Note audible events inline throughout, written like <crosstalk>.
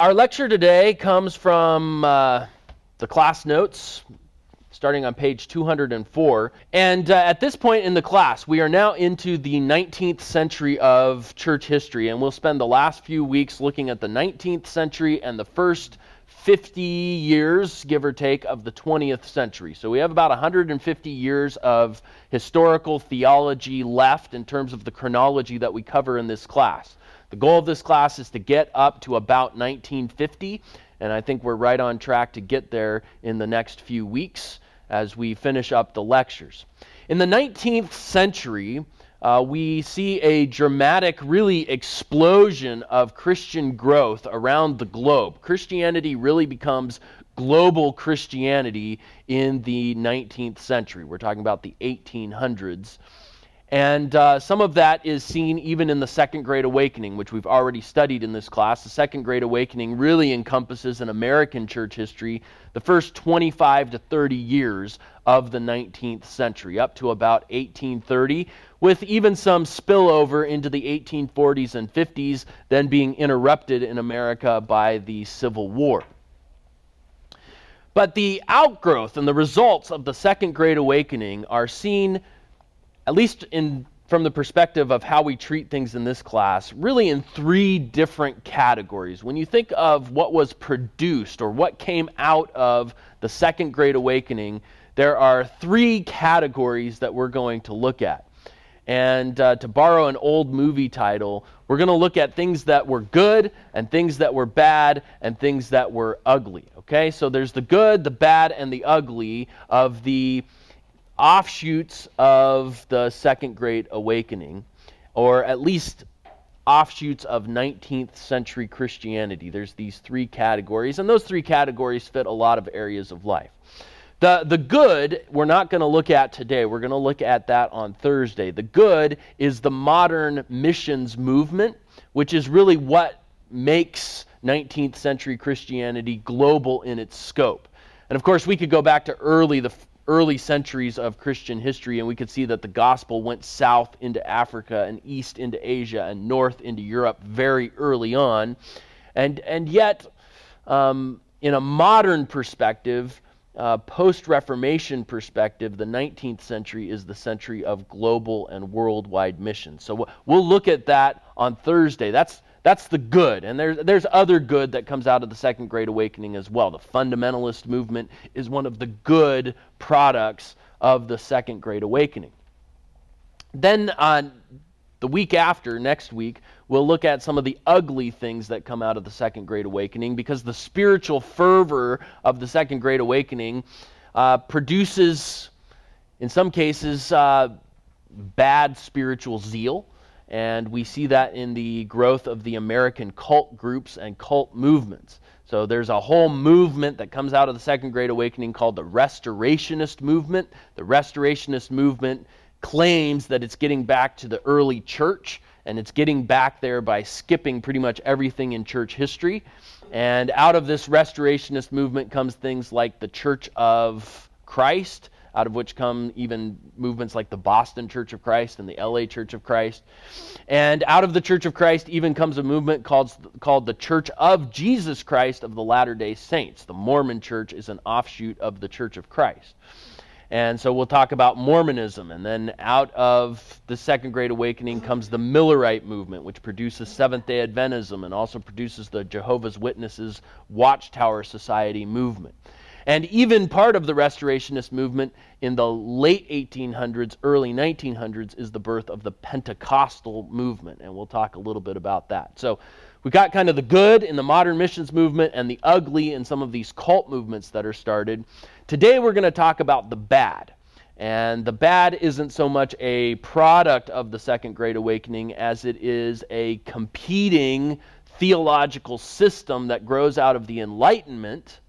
Our lecture today comes from uh, the class notes, starting on page 204. And uh, at this point in the class, we are now into the 19th century of church history, and we'll spend the last few weeks looking at the 19th century and the first 50 years, give or take, of the 20th century. So we have about 150 years of historical theology left in terms of the chronology that we cover in this class. The goal of this class is to get up to about 1950, and I think we're right on track to get there in the next few weeks as we finish up the lectures. In the 19th century, uh, we see a dramatic, really, explosion of Christian growth around the globe. Christianity really becomes global Christianity in the 19th century. We're talking about the 1800s. And uh, some of that is seen even in the Second Great Awakening, which we've already studied in this class. The Second Great Awakening really encompasses in American church history the first 25 to 30 years of the 19th century, up to about 1830, with even some spillover into the 1840s and 50s, then being interrupted in America by the Civil War. But the outgrowth and the results of the Second Great Awakening are seen at least in from the perspective of how we treat things in this class, really in three different categories. When you think of what was produced or what came out of the Second Great Awakening, there are three categories that we're going to look at. And uh, to borrow an old movie title, we're going to look at things that were good and things that were bad and things that were ugly. Okay, so there's the good, the bad, and the ugly of the offshoots of the Second Great Awakening, or at least offshoots of 19th century Christianity. There's these three categories, and those three categories fit a lot of areas of life. The, the good, we're not going to look at today. We're going to look at that on Thursday. The good is the modern missions movement, which is really what makes 19th century Christianity global in its scope. And of course, we could go back to early the early centuries of Christian history, and we could see that the gospel went south into Africa and east into Asia and north into Europe very early on. And, and yet, um, in a modern perspective, uh, post Reformation perspective, the 19th century is the century of global and worldwide missions. So we'll look at that on Thursday. That's that's the good. And there's, there's other good that comes out of the Second Great Awakening as well. The fundamentalist movement is one of the good products of the Second Great Awakening. Then uh, the week after, next week, we'll look at some of the ugly things that come out of the Second Great Awakening because the spiritual fervor of the Second Great Awakening uh, produces, in some cases, uh, bad spiritual zeal. And we see that in the growth of the American cult groups and cult movements. So there's a whole movement that comes out of the Second Great Awakening called the Restorationist movement. The Restorationist movement claims that it's getting back to the early church, and it's getting back there by skipping pretty much everything in church history. And out of this Restorationist movement comes things like the Church of Christ out of which come even movements like the Boston Church of Christ and the LA Church of Christ. And out of the Church of Christ even comes a movement called, called the Church of Jesus Christ of the Latter day Saints. The Mormon Church is an offshoot of the Church of Christ. And so we'll talk about Mormonism. And then out of the Second Great Awakening comes the Millerite movement, which produces Seventh day Adventism and also produces the Jehovah's Witnesses Watchtower Society movement. And even part of the Restorationist movement in the late 1800s, early 1900s, is the birth of the Pentecostal movement. And we'll talk a little bit about that. So we've got kind of the good in the modern missions movement and the ugly in some of these cult movements that are started. Today we're going to talk about the bad. And the bad isn't so much a product of the Second Great Awakening as it is a competing theological system that grows out of the Enlightenment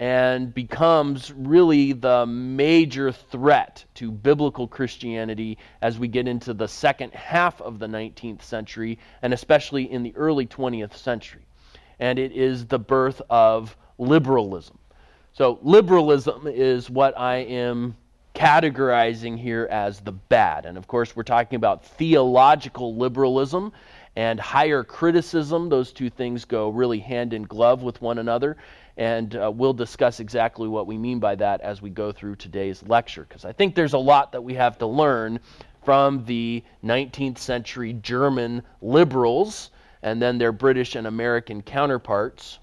and becomes really the major threat to biblical Christianity as we get into the second half of the 19th century and especially in the early 20th century. And it is the birth of liberalism. So, liberalism is what I am categorizing here as the bad. And of course, we're talking about theological liberalism and higher criticism. Those two things go really hand in glove with one another. And uh, we'll discuss exactly what we mean by that as we go through today's lecture, because I think there's a lot that we have to learn from the 19th century German liberals and then their British and American counterparts.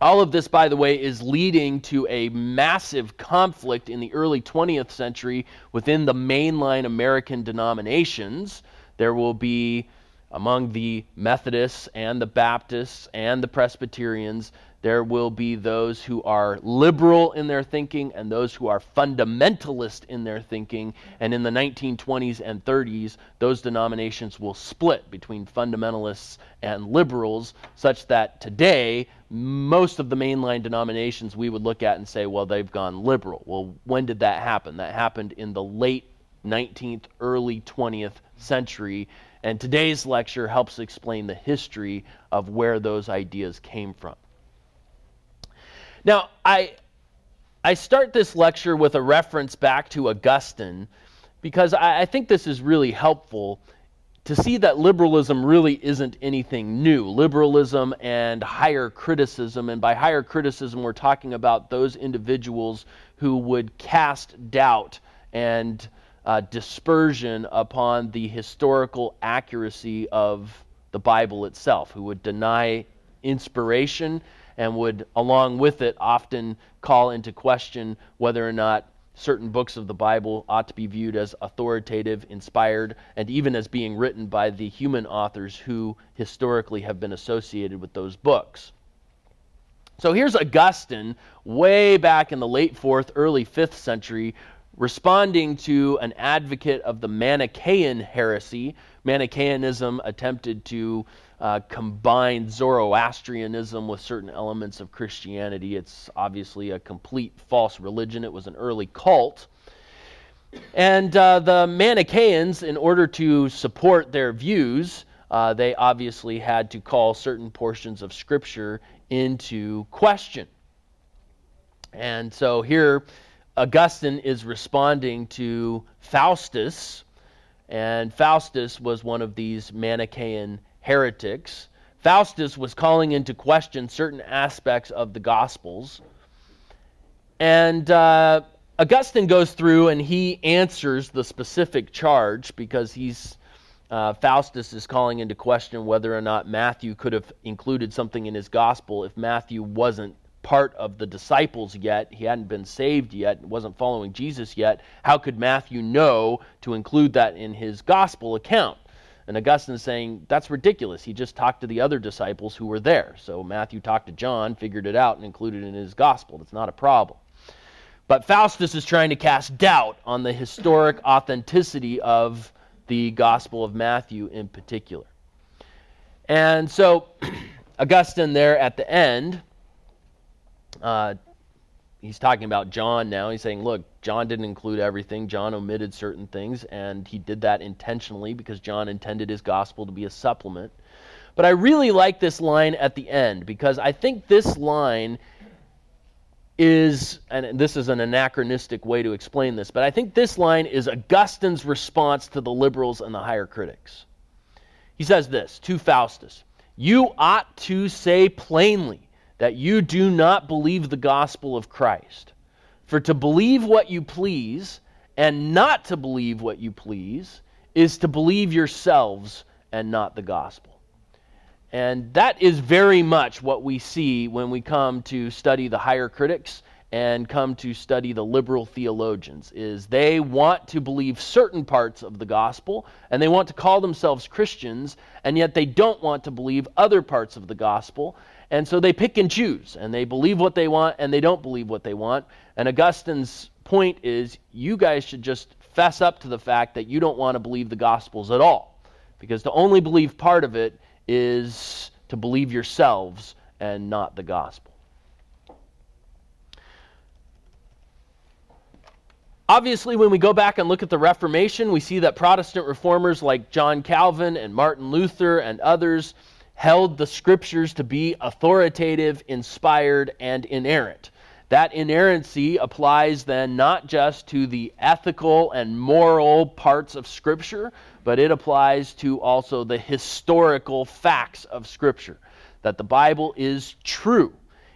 All of this, by the way, is leading to a massive conflict in the early 20th century within the mainline American denominations. There will be, among the Methodists and the Baptists and the Presbyterians, there will be those who are liberal in their thinking and those who are fundamentalist in their thinking. And in the 1920s and 30s, those denominations will split between fundamentalists and liberals, such that today, most of the mainline denominations we would look at and say, well, they've gone liberal. Well, when did that happen? That happened in the late 19th, early 20th century. And today's lecture helps explain the history of where those ideas came from. Now, I, I start this lecture with a reference back to Augustine because I, I think this is really helpful to see that liberalism really isn't anything new. Liberalism and higher criticism, and by higher criticism, we're talking about those individuals who would cast doubt and uh, dispersion upon the historical accuracy of the Bible itself, who would deny inspiration and would, along with it, often call into question whether or not certain books of the Bible ought to be viewed as authoritative, inspired, and even as being written by the human authors who historically have been associated with those books. So here's Augustine, way back in the late 4th, early 5th century, responding to an advocate of the Manichaean heresy. Manichaeanism attempted to uh, combined Zoroastrianism with certain elements of Christianity. It's obviously a complete false religion, it was an early cult. And uh, the Manichaeans, in order to support their views, uh, they obviously had to call certain portions of Scripture into question. And so here, Augustine is responding to Faustus, and Faustus was one of these Manichaean heretics. Faustus was calling into question certain aspects of the Gospels. And uh, Augustine goes through and he answers the specific charge because he's. Uh, Faustus is calling into question whether or not Matthew could have included something in his gospel if Matthew wasn't part of the disciples yet. He hadn't been saved yet, wasn't following Jesus yet. How could Matthew know to include that in his gospel account? And Augustine is saying that's ridiculous. He just talked to the other disciples who were there. So Matthew talked to John, figured it out, and included it in his gospel. That's not a problem. But Faustus is trying to cast doubt on the historic authenticity of the Gospel of Matthew in particular. And so <clears throat> Augustine, there at the end, uh, he's talking about John now. He's saying, look, John didn't include everything. John omitted certain things, and he did that intentionally because John intended his gospel to be a supplement. But I really like this line at the end because I think this line is, and this is an anachronistic way to explain this, but I think this line is Augustine's response to the liberals and the higher critics. He says this to Faustus You ought to say plainly that you do not believe the gospel of Christ. For to believe what you please and not to believe what you please is to believe yourselves and not the gospel. And that is very much what we see when we come to study the higher critics and come to study the liberal theologians is they want to believe certain parts of the gospel and they want to call themselves Christians and yet they don't want to believe other parts of the gospel and so they pick and choose, and they believe what they want, and they don't believe what they want. And Augustine's point is you guys should just fess up to the fact that you don't want to believe the Gospels at all. Because to only believe part of it is to believe yourselves and not the Gospel. Obviously, when we go back and look at the Reformation, we see that Protestant reformers like John Calvin and Martin Luther and others held the scriptures to be authoritative, inspired, and inerrant. That inerrancy applies then not just to the ethical and moral parts of Scripture, but it applies to also the historical facts of Scripture. That the Bible is true.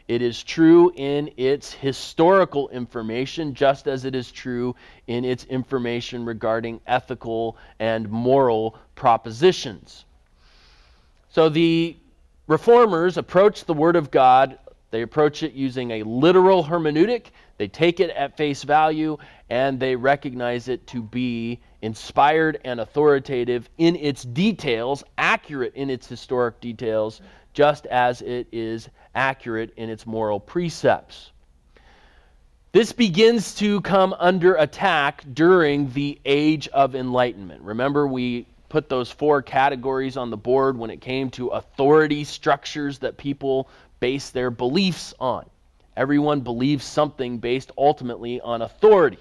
It is true in its historical information, just as it is true in its information regarding ethical and moral propositions. So the reformers approach the Word of God they approach it using a literal hermeneutic. They take it at face value and they recognize it to be inspired and authoritative in its details, accurate in its historic details, just as it is accurate in its moral precepts. This begins to come under attack during the Age of Enlightenment. Remember, we put those four categories on the board when it came to authority structures that people base their beliefs on. Everyone believes something based ultimately on authority.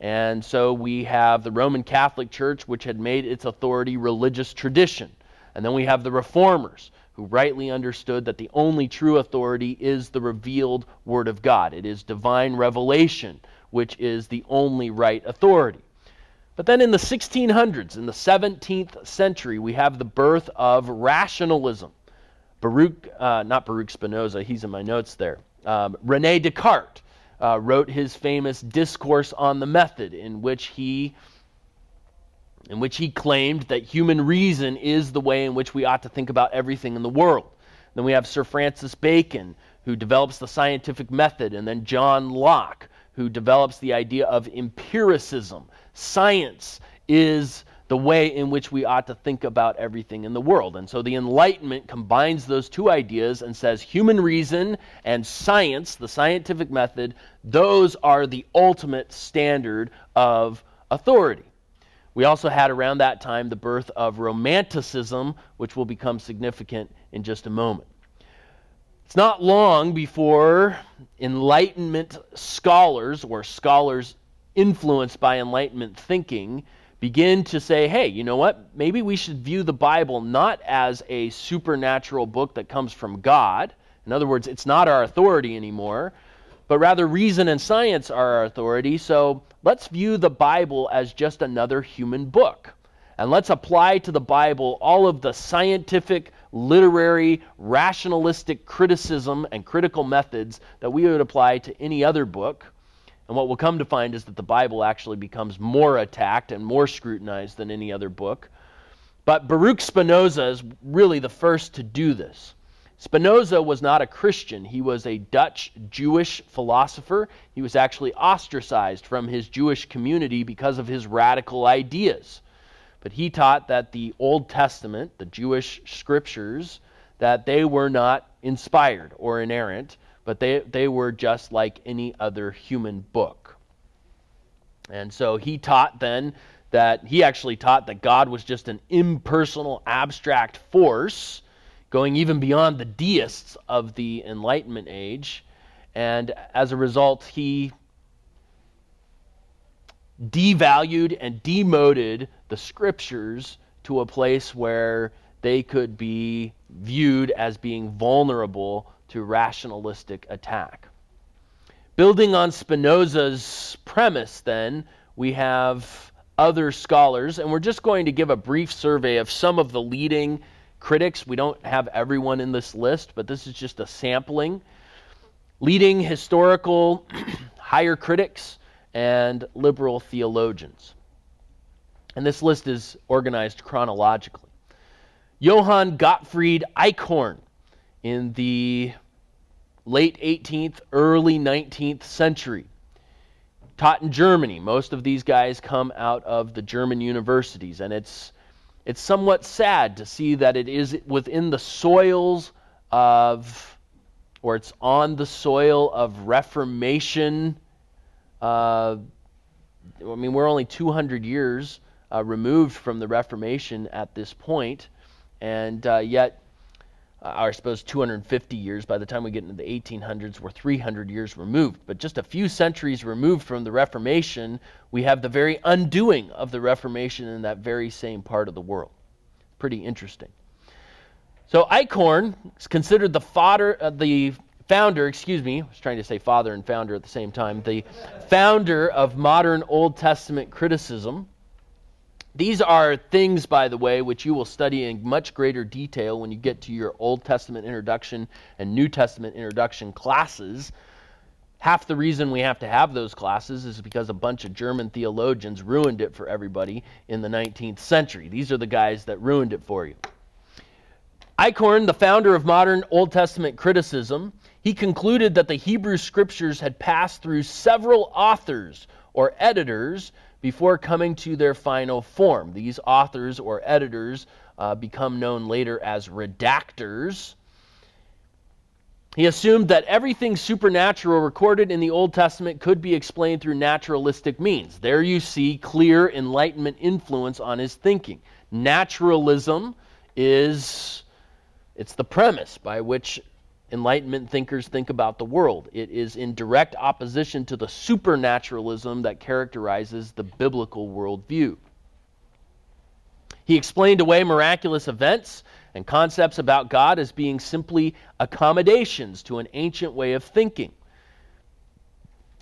And so we have the Roman Catholic Church, which had made its authority religious tradition. And then we have the Reformers, who rightly understood that the only true authority is the revealed Word of God. It is divine revelation, which is the only right authority. But then in the 1600s, in the 17th century, we have the birth of rationalism. Baruch, uh, not Baruch Spinoza, he's in my notes there. Um, Rene Descartes uh, wrote his famous discourse on the method, in which he in which he claimed that human reason is the way in which we ought to think about everything in the world. Then we have Sir Francis Bacon, who develops the scientific method, and then John Locke, who develops the idea of empiricism. Science is the way in which we ought to think about everything in the world. And so the Enlightenment combines those two ideas and says human reason and science, the scientific method, those are the ultimate standard of authority. We also had around that time the birth of Romanticism, which will become significant in just a moment. It's not long before Enlightenment scholars, or scholars influenced by Enlightenment thinking, begin to say, hey, you know what? Maybe we should view the Bible not as a supernatural book that comes from God. In other words, it's not our authority anymore, but rather reason and science are our authority. So let's view the Bible as just another human book. And let's apply to the Bible all of the scientific, literary, rationalistic criticism and critical methods that we would apply to any other book. And what we'll come to find is that the Bible actually becomes more attacked and more scrutinized than any other book. But Baruch Spinoza is really the first to do this. Spinoza was not a Christian. He was a Dutch Jewish philosopher. He was actually ostracized from his Jewish community because of his radical ideas. But he taught that the Old Testament, the Jewish scriptures, that they were not inspired or inerrant, but they, they were just like any other human book. And so he taught then that he actually taught that God was just an impersonal, abstract force, going even beyond the deists of the Enlightenment age. And as a result, he devalued and demoted the scriptures to a place where they could be viewed as being vulnerable to rationalistic attack. Building on Spinoza's premise, then, we have other scholars, and we're just going to give a brief survey of some of the leading critics. We don't have everyone in this list, but this is just a sampling. Leading historical <clears throat> higher critics and liberal theologians. And this list is organized chronologically. Johann Gottfried Eichhorn in the late 18th, early 19th century. Taught in Germany. Most of these guys come out of the German universities, and it's it's somewhat sad to see that it is within the soils of, or it's on the soil of Reformation. Uh, I mean, we're only 200 years uh, removed from the Reformation at this point, and uh, yet I suppose 250 years. By the time we get into the 1800s, we're 300 years removed. But just a few centuries removed from the Reformation, we have the very undoing of the Reformation in that very same part of the world. Pretty interesting. So Eichhorn is considered the, fodder, uh, the founder, excuse me, I was trying to say father and founder at the same time, the founder of modern Old Testament criticism. These are things, by the way, which you will study in much greater detail when you get to your Old Testament introduction and New Testament introduction classes. Half the reason we have to have those classes is because a bunch of German theologians ruined it for everybody in the 19th century. These are the guys that ruined it for you. Eichhorn, the founder of modern Old Testament criticism, he concluded that the Hebrew scriptures had passed through several authors or editors before coming to their final form. These authors or editors uh, become known later as redactors. He assumed that everything supernatural recorded in the Old Testament could be explained through naturalistic means. There you see clear Enlightenment influence on his thinking. Naturalism is it's the premise by which Enlightenment thinkers think about the world. It is in direct opposition to the supernaturalism that characterizes the biblical worldview. He explained away miraculous events and concepts about God as being simply accommodations to an ancient way of thinking.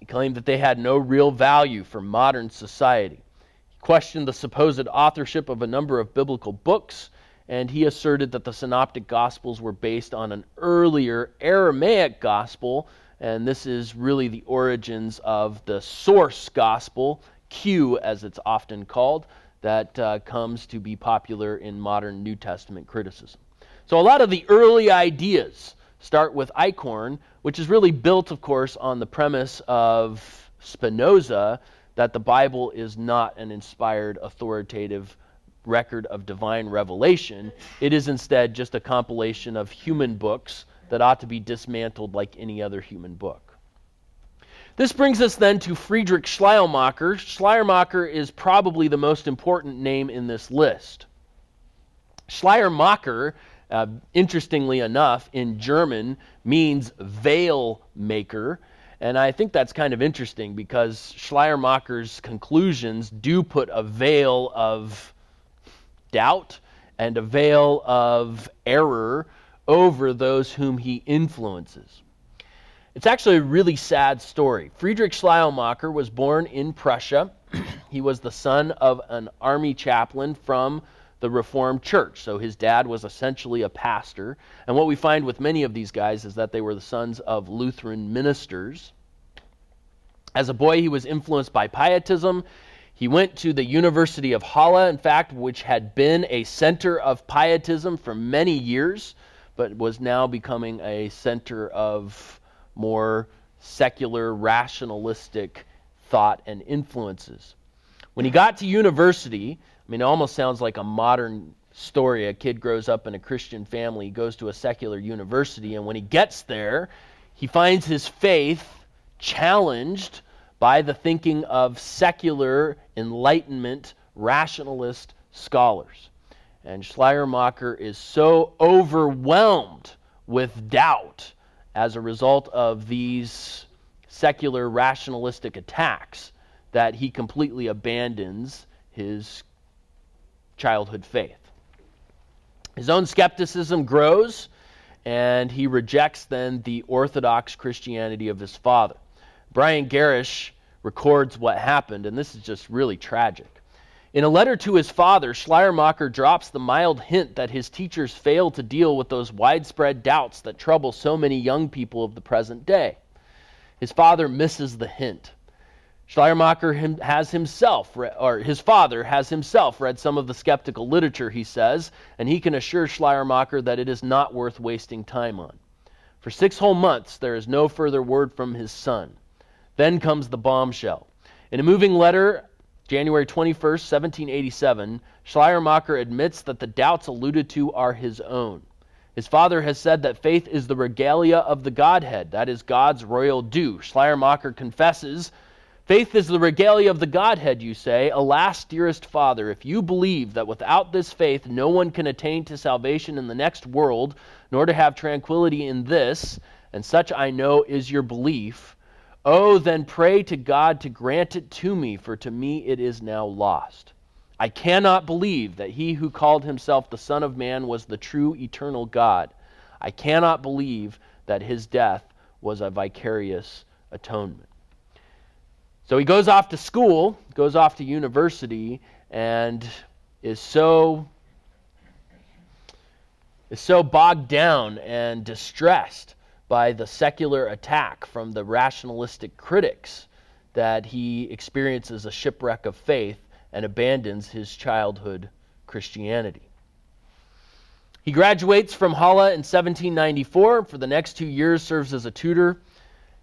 He claimed that they had no real value for modern society. He questioned the supposed authorship of a number of biblical books and he asserted that the synoptic gospels were based on an earlier Aramaic gospel, and this is really the origins of the source gospel, Q as it's often called, that uh, comes to be popular in modern New Testament criticism. So a lot of the early ideas start with Eichhorn, which is really built, of course, on the premise of Spinoza that the Bible is not an inspired, authoritative record of divine revelation. It is instead just a compilation of human books that ought to be dismantled like any other human book. This brings us then to Friedrich Schleiermacher. Schleiermacher is probably the most important name in this list. Schleiermacher, uh, interestingly enough, in German means veil maker. And I think that's kind of interesting because Schleiermacher's conclusions do put a veil of doubt and a veil of error over those whom he influences. It's actually a really sad story. Friedrich Schleiermacher was born in Prussia. <clears throat> he was the son of an army chaplain from the Reformed Church. So his dad was essentially a pastor. And what we find with many of these guys is that they were the sons of Lutheran ministers. As a boy, he was influenced by pietism he went to the University of Halle, in fact, which had been a center of pietism for many years, but was now becoming a center of more secular, rationalistic thought and influences. When he got to university, I mean, it almost sounds like a modern story. A kid grows up in a Christian family, goes to a secular university, and when he gets there, he finds his faith challenged by the thinking of secular Enlightenment rationalist scholars. And Schleiermacher is so overwhelmed with doubt as a result of these secular rationalistic attacks that he completely abandons his childhood faith. His own skepticism grows, and he rejects then the Orthodox Christianity of his father. Brian Gerrish records what happened, and this is just really tragic. In a letter to his father, Schleiermacher drops the mild hint that his teachers failed to deal with those widespread doubts that trouble so many young people of the present day. His father misses the hint. Schleiermacher has himself, or his father has himself read some of the skeptical literature, he says, and he can assure Schleiermacher that it is not worth wasting time on. For six whole months, there is no further word from his son. Then comes the bombshell. In a moving letter, January 21st, 1787, Schleiermacher admits that the doubts alluded to are his own. His father has said that faith is the regalia of the Godhead, that is God's royal due. Schleiermacher confesses, Faith is the regalia of the Godhead, you say. Alas, dearest father, if you believe that without this faith no one can attain to salvation in the next world, nor to have tranquility in this, and such I know is your belief, Oh, then pray to God to grant it to me, for to me it is now lost. I cannot believe that he who called himself the Son of Man was the true eternal God. I cannot believe that his death was a vicarious atonement. So he goes off to school, goes off to university, and is so is so bogged down and distressed by the secular attack from the rationalistic critics that he experiences a shipwreck of faith and abandons his childhood Christianity. He graduates from Halle in 1794. For the next two years, serves as a tutor,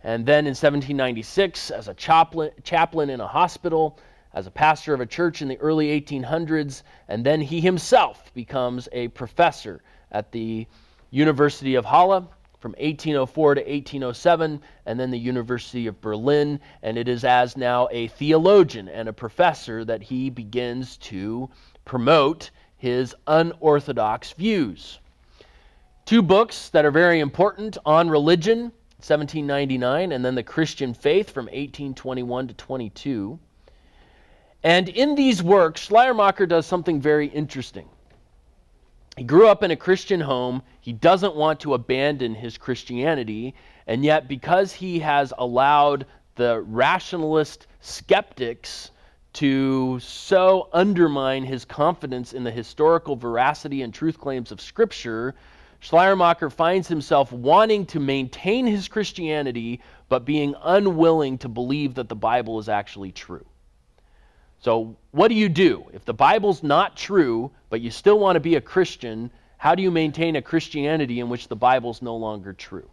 and then in 1796 as a chaplain, chaplain in a hospital, as a pastor of a church in the early 1800s, and then he himself becomes a professor at the University of Halle from 1804 to 1807, and then the University of Berlin. And it is as now a theologian and a professor that he begins to promote his unorthodox views. Two books that are very important on religion, 1799, and then the Christian faith from 1821 to 22. And in these works, Schleiermacher does something very interesting. He grew up in a Christian home. He doesn't want to abandon his Christianity. And yet, because he has allowed the rationalist skeptics to so undermine his confidence in the historical veracity and truth claims of Scripture, Schleiermacher finds himself wanting to maintain his Christianity, but being unwilling to believe that the Bible is actually true. So, what do you do? If the Bible's not true, but you still want to be a Christian, how do you maintain a Christianity in which the Bible's no longer true?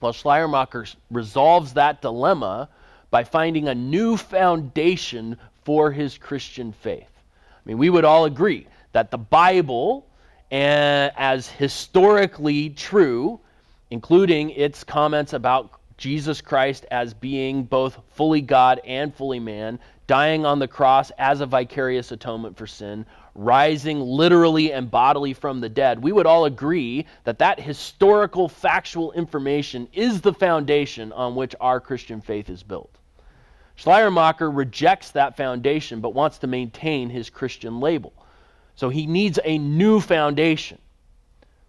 Well, Schleiermacher resolves that dilemma by finding a new foundation for his Christian faith. I mean, we would all agree that the Bible, eh, as historically true, including its comments about Jesus Christ as being both fully God and fully man, dying on the cross as a vicarious atonement for sin, rising literally and bodily from the dead, we would all agree that that historical, factual information is the foundation on which our Christian faith is built. Schleiermacher rejects that foundation but wants to maintain his Christian label. So he needs a new foundation.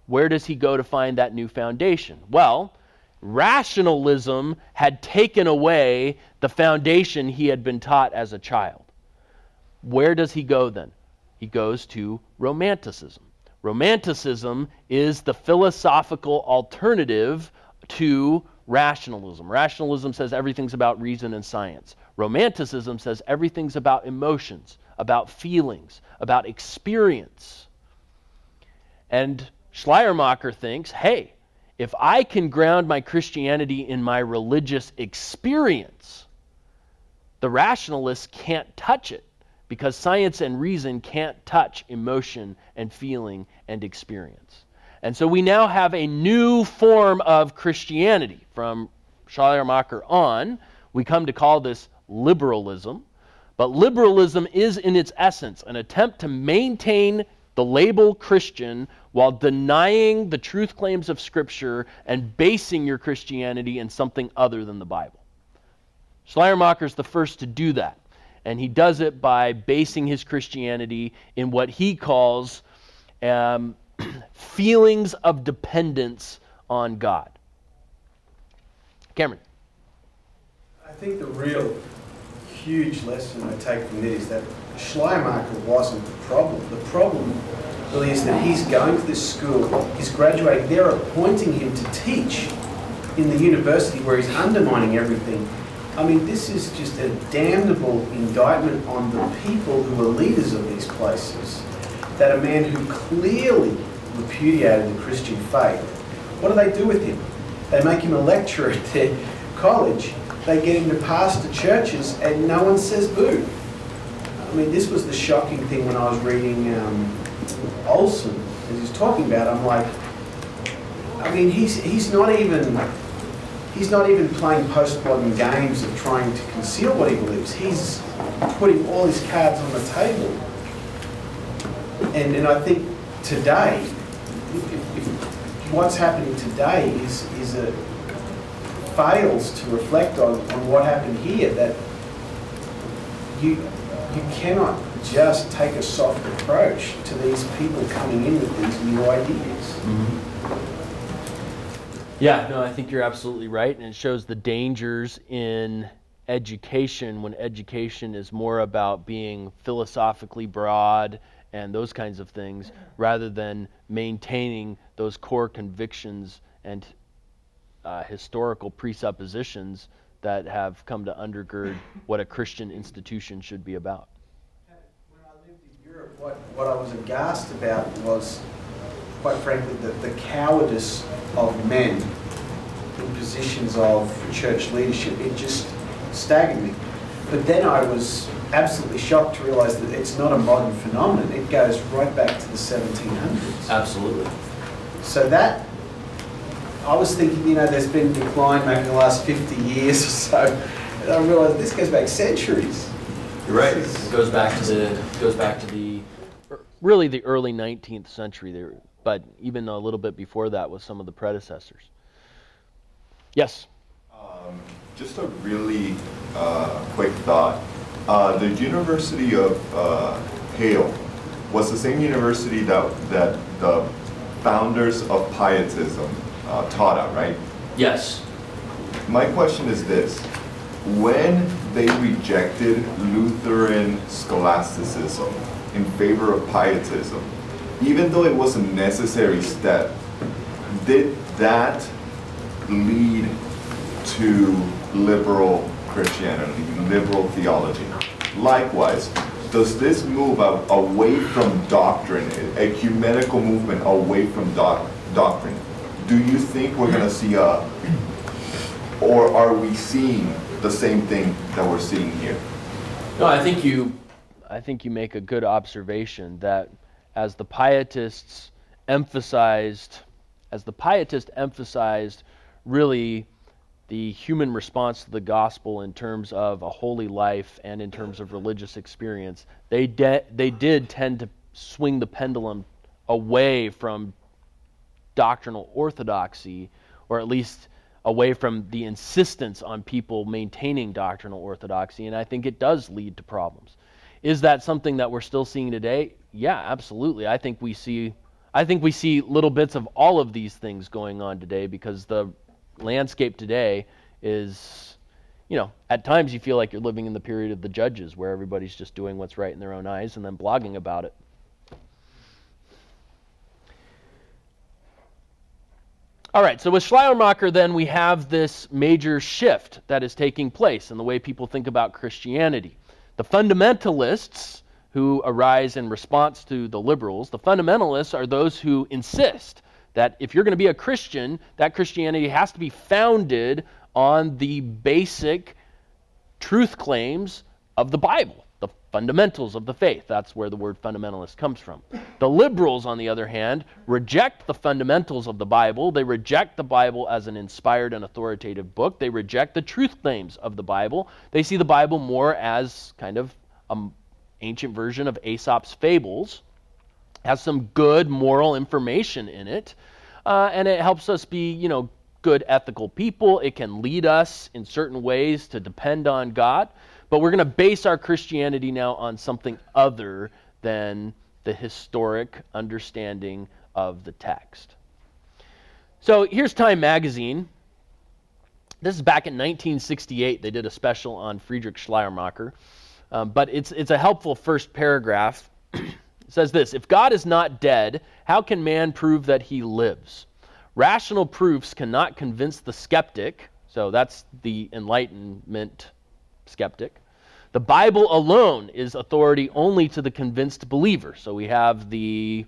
Where does he go to find that new foundation? Well, rationalism had taken away the foundation he had been taught as a child. Where does he go then? He goes to Romanticism. Romanticism is the philosophical alternative to rationalism. Rationalism says everything's about reason and science. Romanticism says everything's about emotions, about feelings, about experience. And Schleiermacher thinks, hey, if I can ground my Christianity in my religious experience, the rationalists can't touch it because science and reason can't touch emotion and feeling and experience. And so we now have a new form of Christianity from Schleiermacher on. We come to call this liberalism. But liberalism is, in its essence, an attempt to maintain the label Christian while denying the truth claims of Scripture and basing your Christianity in something other than the Bible. Schleiermacher is the first to do that. And he does it by basing his Christianity in what he calls um, <clears throat> feelings of dependence on God. Cameron. I think the real huge lesson I take from this is that Schleiermacher wasn't the problem. The problem really is that he's going to this school, he's graduating, they're appointing him to teach in the university where he's undermining everything. I mean, this is just a damnable indictment on the people who are leaders of these places. That a man who clearly repudiated the Christian faith, what do they do with him? They make him a lecturer at their college, they get him to pastor churches, and no one says boo. I mean, this was the shocking thing when I was reading um, Olson, as he's talking about, I'm like, I mean, he's he's not even he's not even playing post-modern games of trying to conceal what he believes. He's putting all his cards on the table. And and I think today, if, if what's happening today is is a fails to reflect on, on what happened here that you you cannot just take a soft approach to these people coming in with these new ideas. Mm-hmm. Yeah, no, I think you're absolutely right, and it shows the dangers in education when education is more about being philosophically broad and those kinds of things rather than maintaining those core convictions and uh, historical presuppositions that have come to undergird <laughs> what a Christian institution should be about. When I lived in Europe, what, what I was aghast about was, quite frankly, the, the cowardice of men in positions of church leadership. It just staggered me. But then I was absolutely shocked to realise that it's not a modern phenomenon. It goes right back to the 1700s. Absolutely. So that, I was thinking, you know, there's been decline maybe in the last 50 years or so. And I realised this goes back centuries. You're right. It goes back to the goes back to the really the early 19th century there, but even a little bit before that with some of the predecessors. Yes. Um, just a really uh, quick thought. Uh, the University of uh, Halle was the same university that, that the founders of Pietism uh, taught at, right? Yes. My question is this. When they rejected Lutheran scholasticism in favor of Pietism, even though it was a necessary step, did that lead to liberal Christianity, liberal theology. Likewise, does this move away from doctrine, ecumenical movement away from doc doctrine? Do you think we're going to see a, or are we seeing the same thing that we're seeing here? No, I think you, I think you make a good observation that as the pietists emphasized, as the pietist emphasized really the human response to the gospel in terms of a holy life and in terms of religious experience, they, de- they did tend to swing the pendulum away from doctrinal orthodoxy, or at least away from the insistence on people maintaining doctrinal orthodoxy, and I think it does lead to problems. Is that something that we're still seeing today? Yeah, absolutely. I think we see I think we see little bits of all of these things going on today because the landscape today is, you know, at times you feel like you're living in the period of the judges where everybody's just doing what's right in their own eyes and then blogging about it. All right, so with Schleiermacher, then we have this major shift that is taking place in the way people think about Christianity. The fundamentalists who arise in response to the liberals, the fundamentalists are those who insist that if you're going to be a Christian, that Christianity has to be founded on the basic truth claims of the Bible, fundamentals of the faith. That's where the word fundamentalist comes from. The liberals, on the other hand, reject the fundamentals of the Bible. They reject the Bible as an inspired and authoritative book. They reject the truth claims of the Bible. They see the Bible more as kind of an ancient version of Aesop's fables has some good moral information in it, uh, and it helps us be, you know, good ethical people. It can lead us in certain ways to depend on God, but we're going to base our Christianity now on something other than the historic understanding of the text. So here's Time Magazine. This is back in 1968. They did a special on Friedrich Schleiermacher. Um, but it's, it's a helpful first paragraph. <clears throat> It says this If God is not dead, how can man prove that he lives? Rational proofs cannot convince the skeptic, so that's the Enlightenment skeptic. The Bible alone is authority only to the convinced believer. So we have the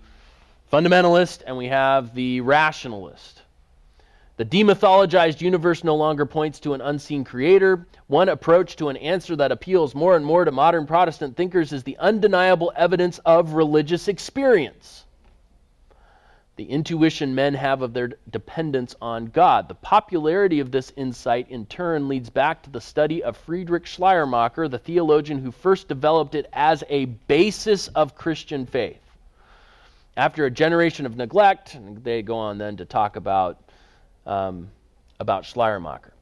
fundamentalist and we have the rationalist. The demythologized universe no longer points to an unseen creator. One approach to an answer that appeals more and more to modern Protestant thinkers is the undeniable evidence of religious experience. The intuition men have of their dependence on God. The popularity of this insight, in turn, leads back to the study of Friedrich Schleiermacher, the theologian who first developed it as a basis of Christian faith. After a generation of neglect, they go on then to talk about um, about Schleiermacher.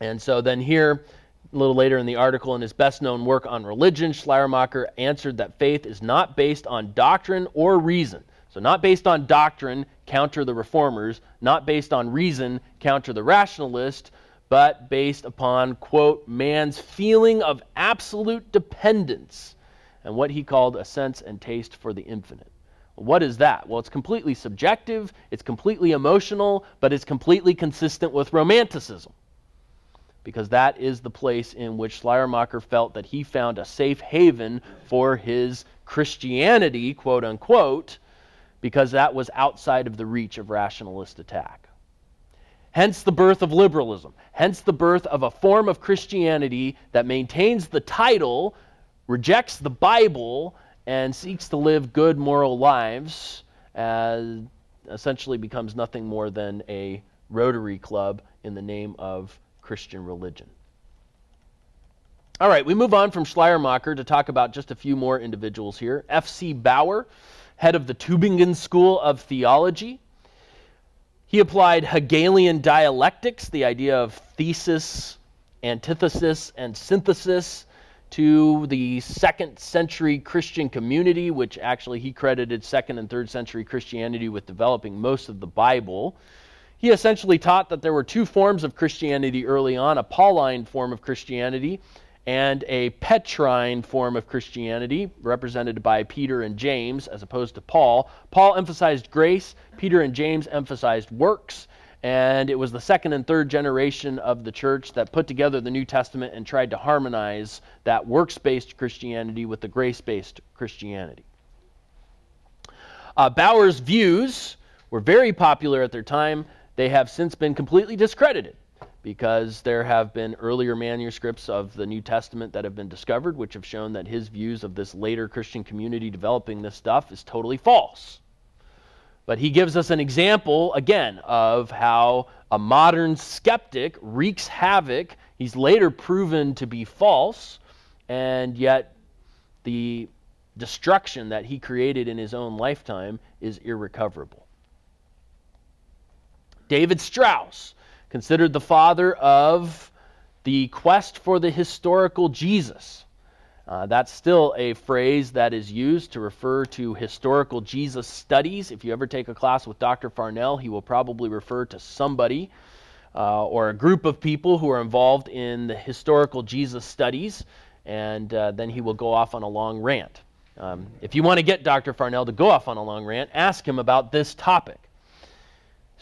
And so then here, a little later in the article, in his best known work on religion, Schleiermacher answered that faith is not based on doctrine or reason. So, not based on doctrine counter the reformers, not based on reason, counter the rationalist, but based upon, quote, man's feeling of absolute dependence and what he called a sense and taste for the infinite. What is that? Well, it's completely subjective, it's completely emotional, but it's completely consistent with romanticism. Because that is the place in which Schleiermacher felt that he found a safe haven for his Christianity, quote unquote, because that was outside of the reach of rationalist attack. Hence the birth of liberalism. Hence the birth of a form of Christianity that maintains the title, rejects the Bible, and seeks to live good moral lives, as essentially becomes nothing more than a Rotary Club in the name of Christian religion. All right, we move on from Schleiermacher to talk about just a few more individuals here. F.C. Baur, head of the Tübingen School of Theology. He applied Hegelian dialectics, the idea of thesis, antithesis, and synthesis, to the second century Christian community, which actually he credited second and third century Christianity with developing most of the Bible. He essentially taught that there were two forms of Christianity early on a Pauline form of Christianity and a Petrine form of Christianity, represented by Peter and James, as opposed to Paul. Paul emphasized grace, Peter and James emphasized works. And it was the second and third generation of the church that put together the New Testament and tried to harmonize that works based Christianity with the grace based Christianity. Uh, Baur's views were very popular at their time. They have since been completely discredited because there have been earlier manuscripts of the New Testament that have been discovered, which have shown that his views of this later Christian community developing this stuff is totally false. But he gives us an example, again, of how a modern skeptic wreaks havoc. He's later proven to be false, and yet the destruction that he created in his own lifetime is irrecoverable. David Strauss, considered the father of the quest for the historical Jesus. Uh, that's still a phrase that is used to refer to historical Jesus studies. If you ever take a class with Dr. Farnell, he will probably refer to somebody uh, or a group of people who are involved in the historical Jesus studies, and uh, then he will go off on a long rant. Um, if you want to get Dr. Farnell to go off on a long rant, ask him about this topic.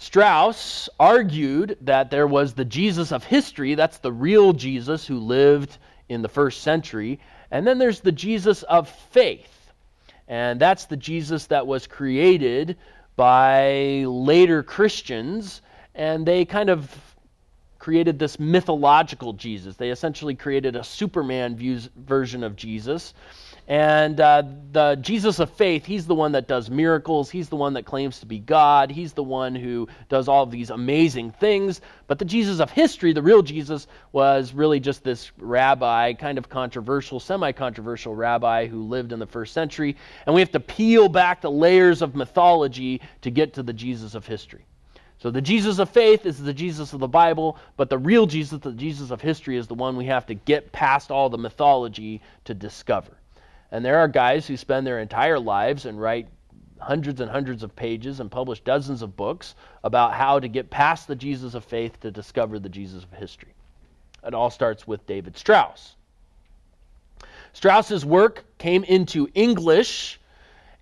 Strauss argued that there was the Jesus of history, that's the real Jesus who lived in the first century, and then there's the Jesus of faith. And that's the Jesus that was created by later Christians, and they kind of created this mythological Jesus. They essentially created a Superman views, version of Jesus. And uh, the Jesus of faith, he's the one that does miracles. He's the one that claims to be God. He's the one who does all of these amazing things. But the Jesus of history, the real Jesus, was really just this rabbi, kind of controversial, semi controversial rabbi who lived in the first century. And we have to peel back the layers of mythology to get to the Jesus of history. So the Jesus of faith is the Jesus of the Bible, but the real Jesus, the Jesus of history, is the one we have to get past all the mythology to discover. And there are guys who spend their entire lives and write hundreds and hundreds of pages and publish dozens of books about how to get past the Jesus of faith to discover the Jesus of history. It all starts with David Strauss. Strauss's work came into English,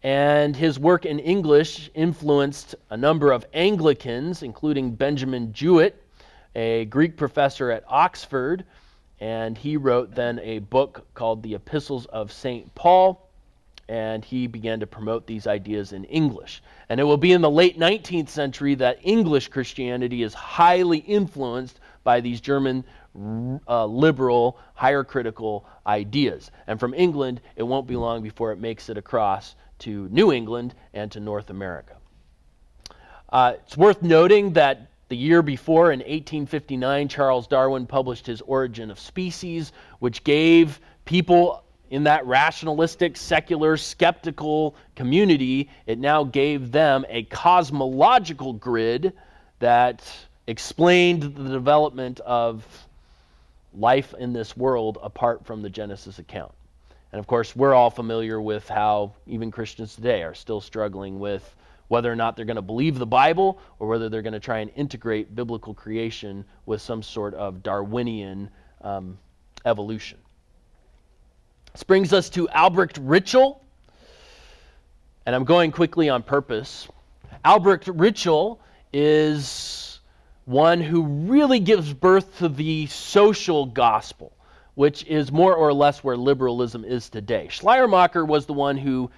and his work in English influenced a number of Anglicans, including Benjamin Jowett, a Greek professor at Oxford and he wrote then a book called The Epistles of St. Paul, and he began to promote these ideas in English. And it will be in the late 19th century that English Christianity is highly influenced by these German uh, liberal, higher critical ideas. And from England, it won't be long before it makes it across to New England and to North America. Uh, it's worth noting that the year before, in 1859, Charles Darwin published his Origin of Species, which gave people in that rationalistic, secular, skeptical community, it now gave them a cosmological grid that explained the development of life in this world apart from the Genesis account. And of course, we're all familiar with how even Christians today are still struggling with whether or not they're going to believe the Bible or whether they're going to try and integrate biblical creation with some sort of Darwinian um, evolution. This brings us to Albrecht Ritschl, and I'm going quickly on purpose. Albrecht Ritschl is one who really gives birth to the social gospel, which is more or less where liberalism is today. Schleiermacher was the one who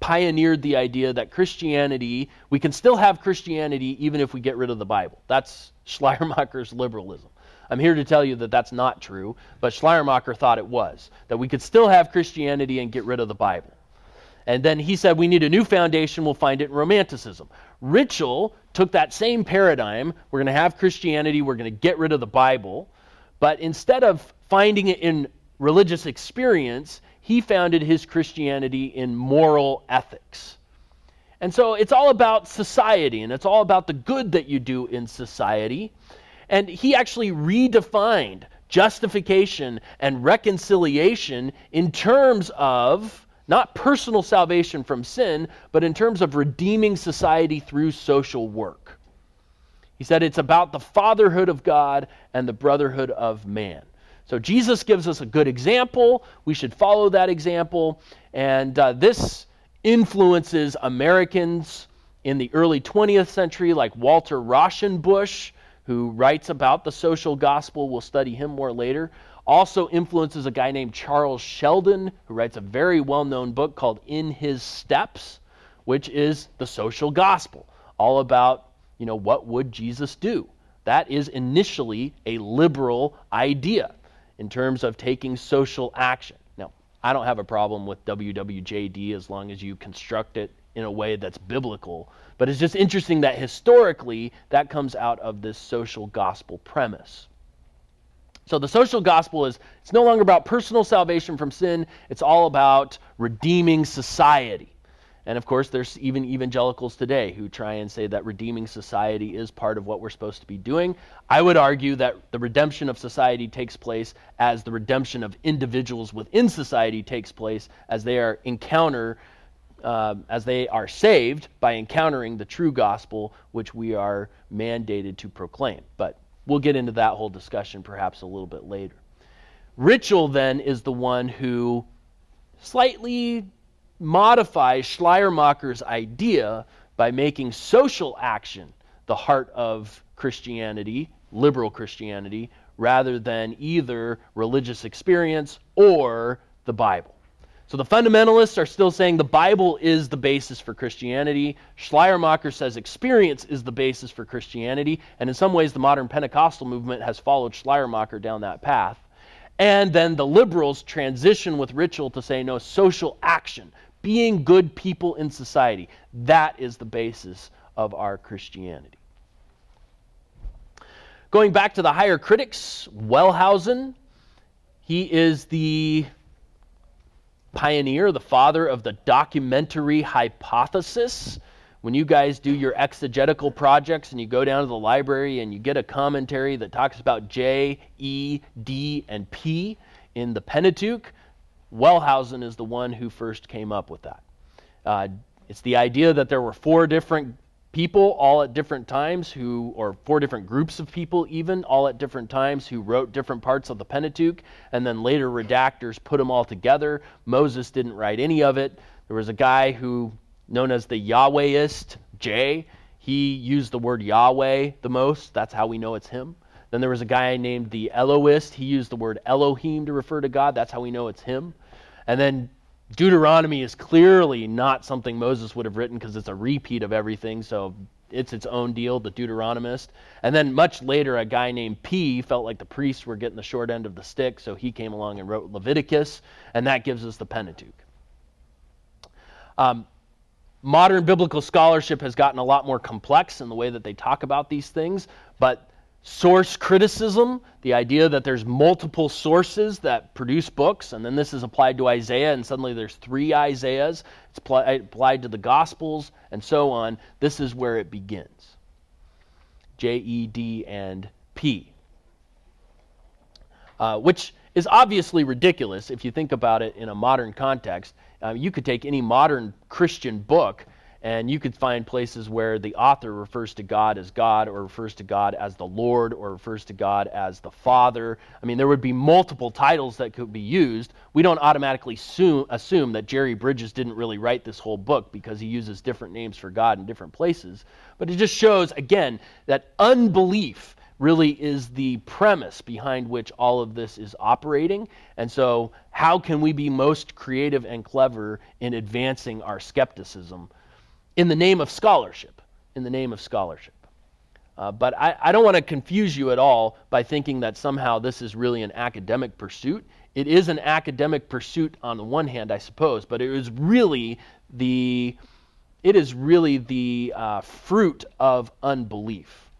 pioneered the idea that Christianity, we can still have Christianity even if we get rid of the Bible. That's Schleiermacher's liberalism. I'm here to tell you that that's not true, but Schleiermacher thought it was, that we could still have Christianity and get rid of the Bible. And then he said we need a new foundation, we'll find it in Romanticism. Ritschl took that same paradigm, we're going to have Christianity, we're going to get rid of the Bible, but instead of finding it in religious experience, he founded his Christianity in moral ethics. And so it's all about society, and it's all about the good that you do in society. And he actually redefined justification and reconciliation in terms of not personal salvation from sin, but in terms of redeeming society through social work. He said it's about the fatherhood of God and the brotherhood of man. So Jesus gives us a good example. We should follow that example. And uh, this influences Americans in the early 20th century, like Walter Rauschenbusch, who writes about the social gospel. We'll study him more later. Also influences a guy named Charles Sheldon, who writes a very well known book called In His Steps, which is the social gospel, all about, you know, what would Jesus do? That is initially a liberal idea in terms of taking social action. Now, I don't have a problem with WWJD as long as you construct it in a way that's biblical, but it's just interesting that historically that comes out of this social gospel premise. So the social gospel is it's no longer about personal salvation from sin, it's all about redeeming society. And of course, there's even evangelicals today who try and say that redeeming society is part of what we're supposed to be doing. I would argue that the redemption of society takes place as the redemption of individuals within society takes place as they are encounter uh, as they are saved by encountering the true gospel, which we are mandated to proclaim. But we'll get into that whole discussion perhaps a little bit later. Ritschl then is the one who slightly modifies Schleiermacher's idea by making social action the heart of Christianity, liberal Christianity, rather than either religious experience or the Bible. So the fundamentalists are still saying the Bible is the basis for Christianity. Schleiermacher says experience is the basis for Christianity. And in some ways, the modern Pentecostal movement has followed Schleiermacher down that path. And then the liberals transition with Ritschl to say, no, social action being good people in society. That is the basis of our Christianity. Going back to the higher critics, Wellhausen, he is the pioneer, the father of the documentary hypothesis. When you guys do your exegetical projects and you go down to the library and you get a commentary that talks about J, E, D, and P in the Pentateuch, Wellhausen is the one who first came up with that. Uh, it's the idea that there were four different people all at different times who or four different groups of people even all at different times who wrote different parts of the pentateuch and then later redactors put them all together. Moses didn't write any of it. There was a guy who known as the yahwehist jay he used the word yahweh the most. That's how we know it's him then there was a guy named the Elohist. He used the word Elohim to refer to God. That's how we know it's him. And then Deuteronomy is clearly not something Moses would have written because it's a repeat of everything. So it's its own deal, the Deuteronomist. And then much later, a guy named P felt like the priests were getting the short end of the stick, so he came along and wrote Leviticus, and that gives us the Pentateuch. Um, modern biblical scholarship has gotten a lot more complex in the way that they talk about these things, but source criticism, the idea that there's multiple sources that produce books, and then this is applied to Isaiah, and suddenly there's three Isaiahs. It's applied to the Gospels, and so on. This is where it begins J, E, D, and P. Uh, which is obviously ridiculous if you think about it in a modern context. Uh, you could take any modern Christian book And you could find places where the author refers to God as God, or refers to God as the Lord, or refers to God as the Father. I mean, there would be multiple titles that could be used. We don't automatically assume, assume that Jerry Bridges didn't really write this whole book because he uses different names for God in different places. But it just shows, again, that unbelief really is the premise behind which all of this is operating. And so, how can we be most creative and clever in advancing our skepticism in the name of scholarship? In the name of scholarship. Uh, but I, I don't want to confuse you at all by thinking that somehow this is really an academic pursuit. It is an academic pursuit on the one hand, I suppose, but it is really the it is really the uh, fruit of unbelief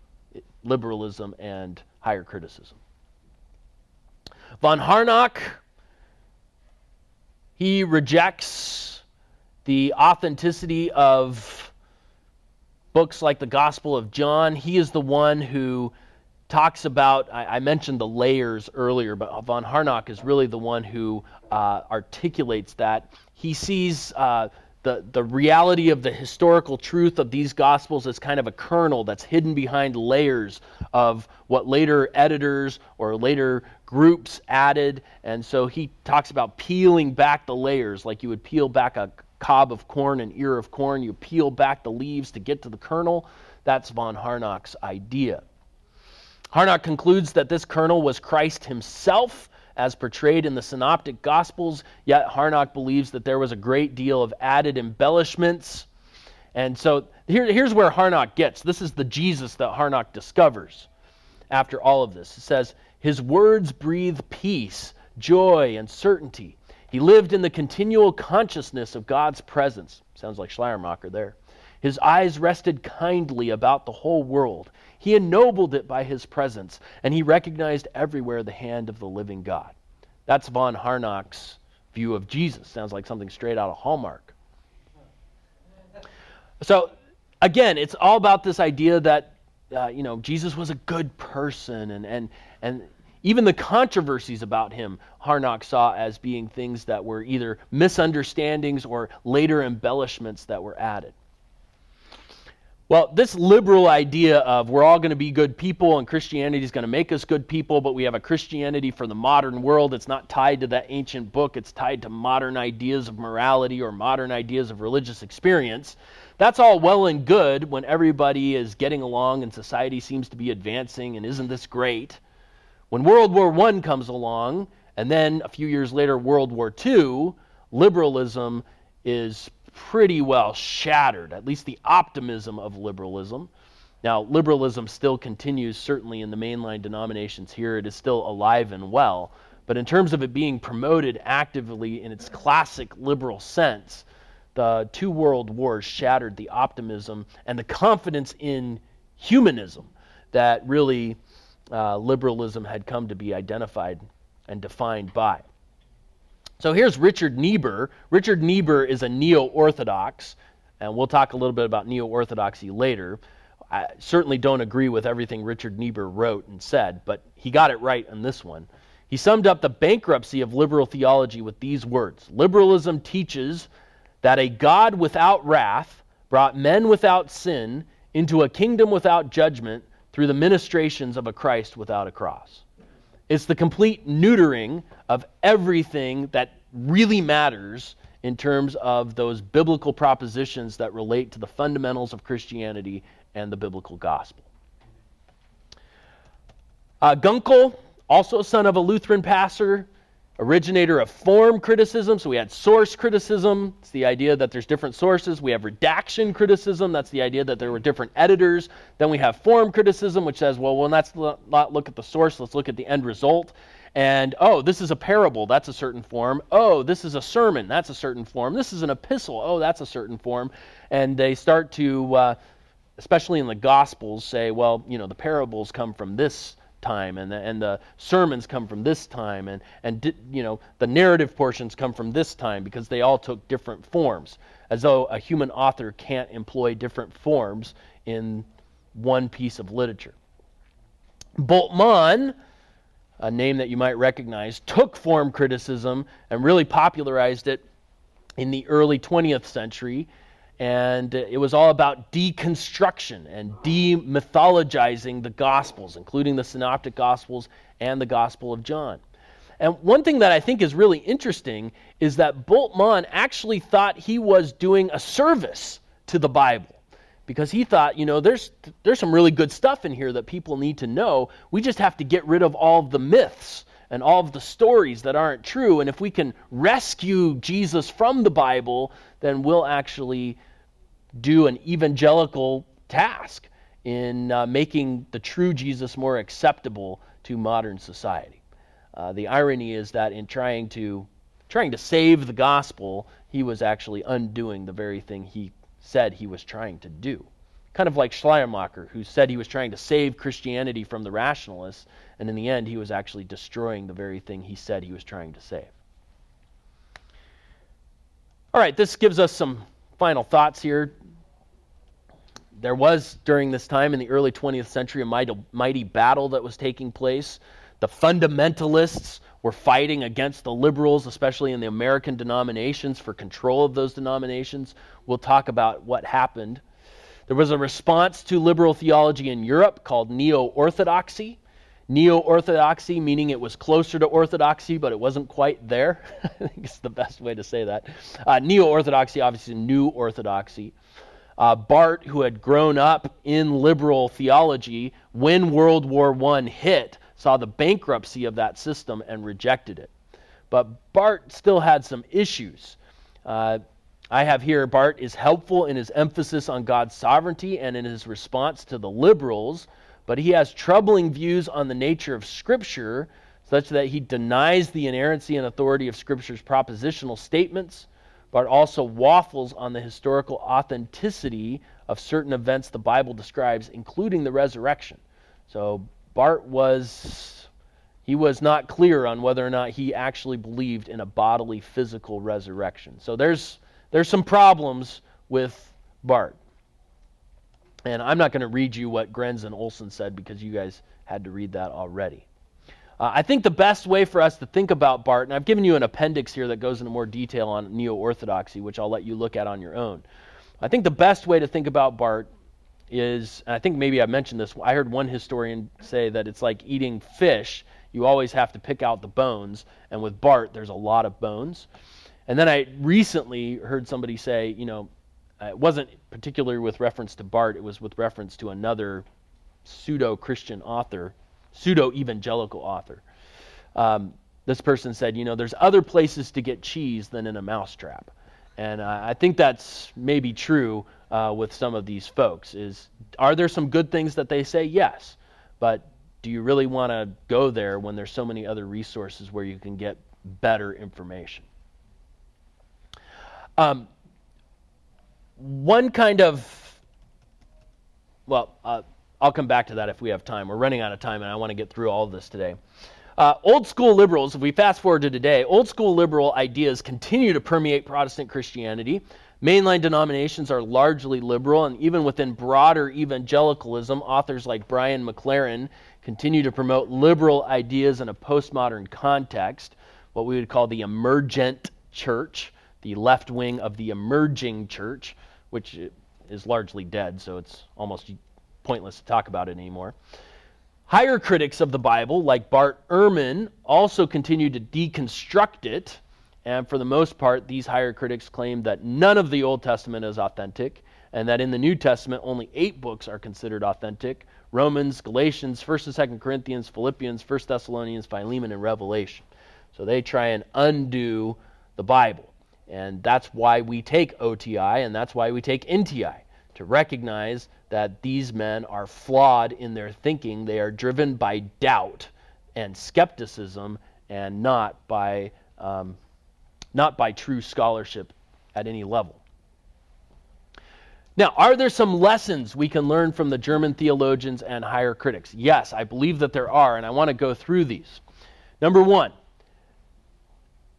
liberalism and higher criticism. Von Harnack, he rejects the authenticity of books like the Gospel of John. He is the one who talks about, I, I mentioned the layers earlier, but von Harnack is really the one who uh, articulates that. He sees uh, the, the reality of the historical truth of these gospels as kind of a kernel that's hidden behind layers of what later editors or later groups added. And so he talks about peeling back the layers, like you would peel back a cob of corn, an ear of corn. You peel back the leaves to get to the kernel. That's von Harnack's idea. Harnack concludes that this kernel was Christ himself as portrayed in the synoptic gospels, yet Harnack believes that there was a great deal of added embellishments. And so here, here's where Harnack gets. This is the Jesus that Harnack discovers after all of this. It says, His words breathe peace, joy, and certainty. He lived in the continual consciousness of God's presence. Sounds like Schleiermacher there. His eyes rested kindly about the whole world. He ennobled it by his presence, and he recognized everywhere the hand of the living God. That's von Harnack's view of Jesus. Sounds like something straight out of Hallmark. So, again, it's all about this idea that uh, you know Jesus was a good person, and and and even the controversies about him, Harnack saw as being things that were either misunderstandings or later embellishments that were added. Well, this liberal idea of we're all going to be good people and Christianity is going to make us good people, but we have a Christianity for the modern world. It's not tied to that ancient book, it's tied to modern ideas of morality or modern ideas of religious experience. That's all well and good when everybody is getting along and society seems to be advancing and isn't this great. When World War I comes along, and then a few years later, World War II, liberalism is pretty well shattered, at least the optimism of liberalism. Now, liberalism still continues, certainly in the mainline denominations here. It is still alive and well. But in terms of it being promoted actively in its classic liberal sense, the two world wars shattered the optimism and the confidence in humanism that really uh, liberalism had come to be identified and defined by. So here's Richard Niebuhr. Richard Niebuhr is a neo Orthodox, and we'll talk a little bit about neo Orthodoxy later. I certainly don't agree with everything Richard Niebuhr wrote and said, but he got it right on this one. He summed up the bankruptcy of liberal theology with these words Liberalism teaches that a God without wrath brought men without sin into a kingdom without judgment through the ministrations of a Christ without a cross. It's the complete neutering of everything that really matters in terms of those biblical propositions that relate to the fundamentals of Christianity and the biblical gospel. Uh, Gunkel, also a son of a Lutheran pastor, originator of form criticism. So we had source criticism. It's the idea that there's different sources. We have redaction criticism. That's the idea that there were different editors. Then we have form criticism, which says, well, well, let's not look at the source. Let's look at the end result. And oh, this is a parable. That's a certain form. Oh, this is a sermon. That's a certain form. This is an epistle. Oh, that's a certain form. And they start to, uh, especially in the Gospels, say, well, you know, the parables come from this time and the, and the sermons come from this time and, and di, you know the narrative portions come from this time because they all took different forms as though a human author can't employ different forms in one piece of literature. Bultmann a name that you might recognize took form criticism and really popularized it in the early 20th century and it was all about deconstruction and demythologizing the Gospels, including the Synoptic Gospels and the Gospel of John. And one thing that I think is really interesting is that Bultmann actually thought he was doing a service to the Bible because he thought, you know, there's there's some really good stuff in here that people need to know. We just have to get rid of all of the myths and all of the stories that aren't true. And if we can rescue Jesus from the Bible, then we'll actually do an evangelical task in uh, making the true Jesus more acceptable to modern society. Uh, the irony is that in trying to trying to save the gospel, he was actually undoing the very thing he said he was trying to do. Kind of like Schleiermacher, who said he was trying to save Christianity from the rationalists, and in the end, he was actually destroying the very thing he said he was trying to save. All right, this gives us some final thoughts here. There was, during this time in the early 20th century, a mighty, mighty battle that was taking place. The fundamentalists were fighting against the liberals, especially in the American denominations, for control of those denominations. We'll talk about what happened. There was a response to liberal theology in Europe called neo orthodoxy. Neo orthodoxy, meaning it was closer to orthodoxy, but it wasn't quite there. <laughs> I think it's the best way to say that. Uh, Neo orthodoxy, obviously, new orthodoxy. Uh, Barth, who had grown up in liberal theology, when World War I hit, saw the bankruptcy of that system and rejected it. But Barth still had some issues. Uh, I have here Barth is helpful in his emphasis on God's sovereignty and in his response to the liberals but he has troubling views on the nature of Scripture, such that he denies the inerrancy and authority of Scripture's propositional statements, but also waffles on the historical authenticity of certain events the Bible describes, including the resurrection. So Barth was he was not clear on whether or not he actually believed in a bodily physical resurrection. So there's there's some problems with Barth. And I'm not going to read you what Grenz and Olson said because you guys had to read that already. Uh, I think the best way for us to think about Barth, and I've given you an appendix here that goes into more detail on neo orthodoxy, which I'll let you look at on your own. I think the best way to think about Barth is, I think maybe I mentioned this, I heard one historian say that it's like eating fish. You always have to pick out the bones, and with Barth, there's a lot of bones. And then I recently heard somebody say, you know, uh, it wasn't particularly with reference to Barth, it was with reference to another pseudo Christian author, pseudo evangelical author. Um, this person said, you know, there's other places to get cheese than in a mousetrap. And uh, I think that's maybe true uh, with some of these folks. Is are there some good things that they say? Yes, but do you really want to go there when there's so many other resources where you can get better information? Um, one kind of, well, uh, I'll come back to that if we have time. We're running out of time, and I want to get through all of this today. Uh, old school liberals, if we fast forward to today, old school liberal ideas continue to permeate Protestant Christianity. Mainline denominations are largely liberal, and even within broader evangelicalism, authors like Brian McLaren continue to promote liberal ideas in a postmodern context, what we would call the emergent church, the left wing of the emerging church which is largely dead, so it's almost pointless to talk about it anymore. Higher critics of the Bible, like Bart Ehrman, also continue to deconstruct it, and for the most part, these higher critics claim that none of the Old Testament is authentic, and that in the New Testament, only eight books are considered authentic Romans, Galatians, 1st and 2nd Corinthians, Philippians, 1st Thessalonians, Philemon, and Revelation. So they try and undo the Bible. And that's why we take OTI and that's why we take NTI to recognize that these men are flawed in their thinking. They are driven by doubt and skepticism and not by, um, not by true scholarship at any level. Now, are there some lessons we can learn from the German theologians and higher critics? Yes, I believe that there are, and I want to go through these. Number one,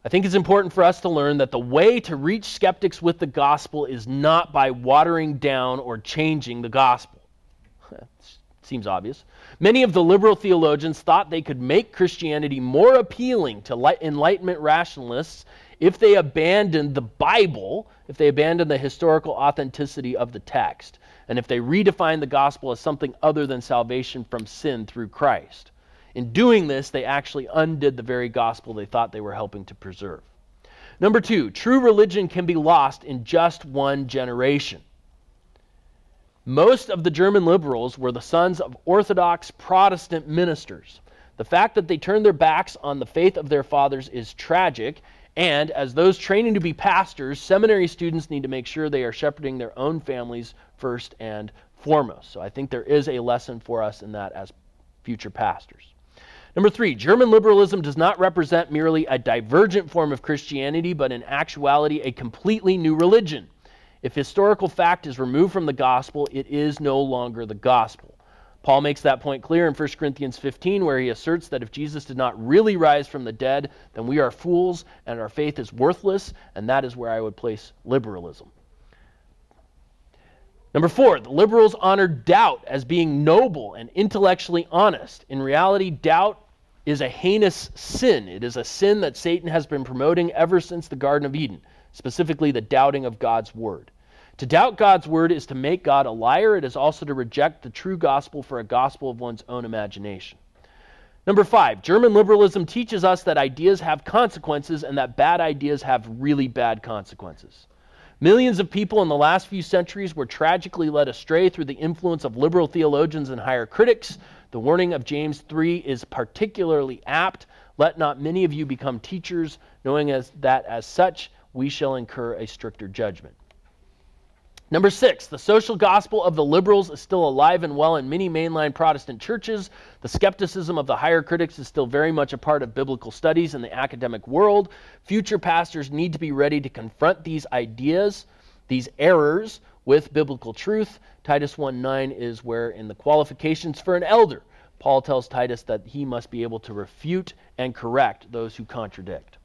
I think it's important for us to learn that the way to reach skeptics with the gospel is not by watering down or changing the gospel. <laughs> Seems obvious. Many of the liberal theologians thought they could make Christianity more appealing to Enlightenment rationalists if they abandoned the Bible, if they abandoned the historical authenticity of the text, and if they redefine the gospel as something other than salvation from sin through Christ. In doing this, they actually undid the very gospel they thought they were helping to preserve. Number two, true religion can be lost in just one generation. Most of the German liberals were the sons of Orthodox Protestant ministers. The fact that they turned their backs on the faith of their fathers is tragic, and as those training to be pastors, seminary students need to make sure they are shepherding their own families first and foremost. So I think there is a lesson for us in that as future pastors. Number three, German liberalism does not represent merely a divergent form of Christianity, but in actuality a completely new religion. If historical fact is removed from the gospel, it is no longer the gospel. Paul makes that point clear in 1 Corinthians 15, where he asserts that if Jesus did not really rise from the dead, then we are fools and our faith is worthless, and that is where I would place liberalism. Number four, the liberals honored doubt as being noble and intellectually honest. In reality, doubt is a heinous sin. It is a sin that Satan has been promoting ever since the Garden of Eden, specifically the doubting of God's word. To doubt God's word is to make God a liar. It is also to reject the true gospel for a gospel of one's own imagination. Number five, German liberalism teaches us that ideas have consequences and that bad ideas have really bad consequences. Millions of people in the last few centuries were tragically led astray through the influence of liberal theologians and higher critics. The warning of James 3 is particularly apt. Let not many of you become teachers, knowing as, that as such we shall incur a stricter judgment. Number six, the social gospel of the liberals is still alive and well in many mainline Protestant churches. The skepticism of the higher critics is still very much a part of biblical studies in the academic world. Future pastors need to be ready to confront these ideas, these errors, with biblical truth. Titus 1 9 is where, in the qualifications for an elder, Paul tells Titus that he must be able to refute and correct those who contradict.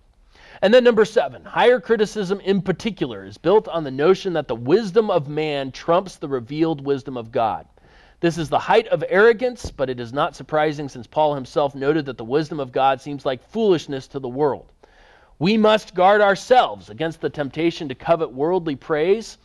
And then number seven, higher criticism in particular is built on the notion that the wisdom of man trumps the revealed wisdom of God. This is the height of arrogance, but it is not surprising since Paul himself noted that the wisdom of God seems like foolishness to the world. We must guard ourselves against the temptation to covet worldly praise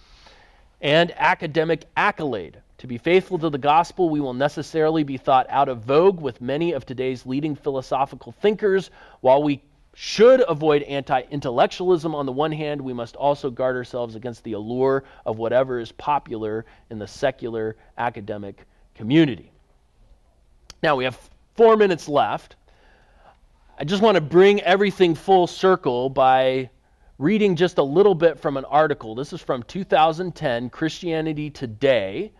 and academic accolade. To be faithful to the gospel, we will necessarily be thought out of vogue with many of today's leading philosophical thinkers, while we should avoid anti intellectualism on the one hand, we must also guard ourselves against the allure of whatever is popular in the secular academic community. Now, we have four minutes left. I just want to bring everything full circle by reading just a little bit from an article. This is from 2010, Christianity Today.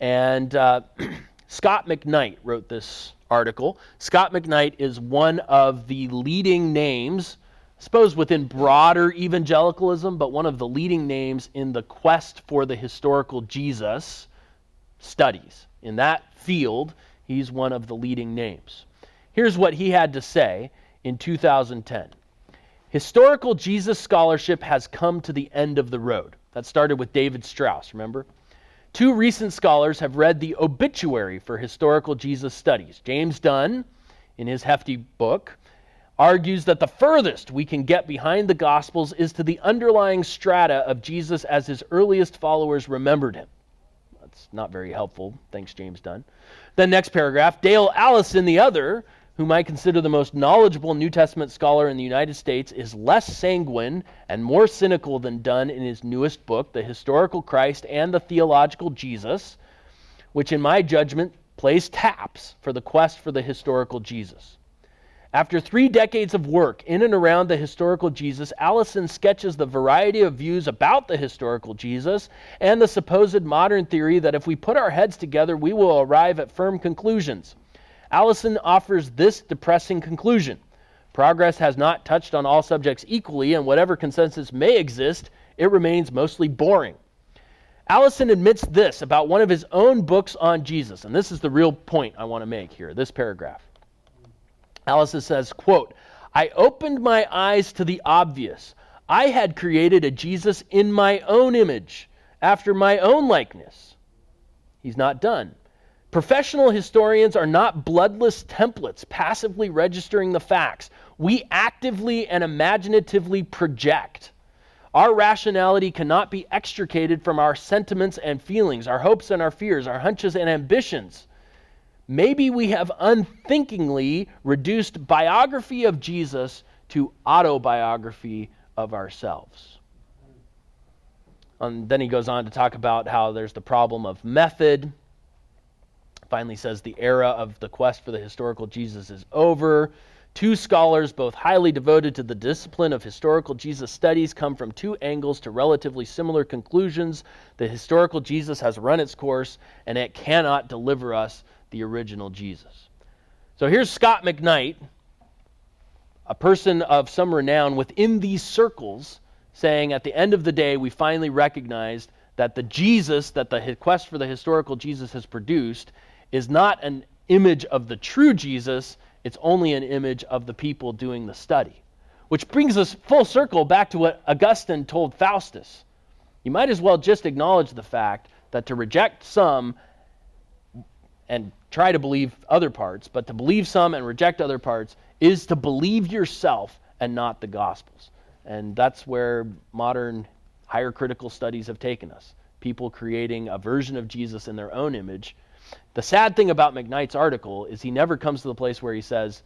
And uh, <clears throat> Scot McKnight wrote this article. Scot McKnight is one of the leading names, I suppose within broader evangelicalism, but one of the leading names in the quest for the historical Jesus studies. In that field, he's one of the leading names. Here's what he had to say in 2010. Historical Jesus scholarship has come to the end of the road. That started with David Strauss, remember? Two recent scholars have read the obituary for historical Jesus studies. James Dunn, in his hefty book, argues that the furthest we can get behind the Gospels is to the underlying strata of Jesus as his earliest followers remembered him. That's not very helpful. Thanks, James Dunn. Then, next paragraph Dale Allison, the other, whom I consider the most knowledgeable New Testament scholar in the United States, is less sanguine and more cynical than Dunn in his newest book, The Historical Christ and the Theological Jesus, which, in my judgment, plays taps for the quest for the historical Jesus. After three decades of work in and around the historical Jesus, Allison sketches the variety of views about the historical Jesus and the supposed modern theory that if we put our heads together, we will arrive at firm conclusions. Allison offers this depressing conclusion Progress has not touched on all subjects equally, and whatever consensus may exist, it remains mostly boring. Allison admits this about one of his own books on Jesus, and this is the real point I want to make here, this paragraph. Allison says, quote, I opened my eyes to the obvious. I had created a Jesus in my own image, after my own likeness. He's not done. Professional historians are not bloodless templates passively registering the facts. we actively and imaginatively project. Our rationality cannot be extricated from our sentiments and feelings, our hopes and our fears, our hunches and ambitions. Maybe we have unthinkingly reduced biography of Jesus to autobiography of ourselves. And then he goes on to talk about how there's the problem of method. Finally, says the era of the quest for the historical Jesus is over. Two scholars, both highly devoted to the discipline of historical Jesus studies, come from two angles to relatively similar conclusions. The historical Jesus has run its course, and it cannot deliver us the original Jesus. So here's Scot McKnight, a person of some renown within these circles, saying at the end of the day, we finally recognized that the Jesus that the quest for the historical Jesus has produced is not an image of the true Jesus, it's only an image of the people doing the study. Which brings us full circle back to what Augustine told Faustus. You might as well just acknowledge the fact that to reject some and try to believe other parts, but to believe some and reject other parts is to believe yourself and not the Gospels. And that's where modern higher critical studies have taken us. People creating a version of Jesus in their own image the sad thing about McKnight's article is he never comes to the place where he says,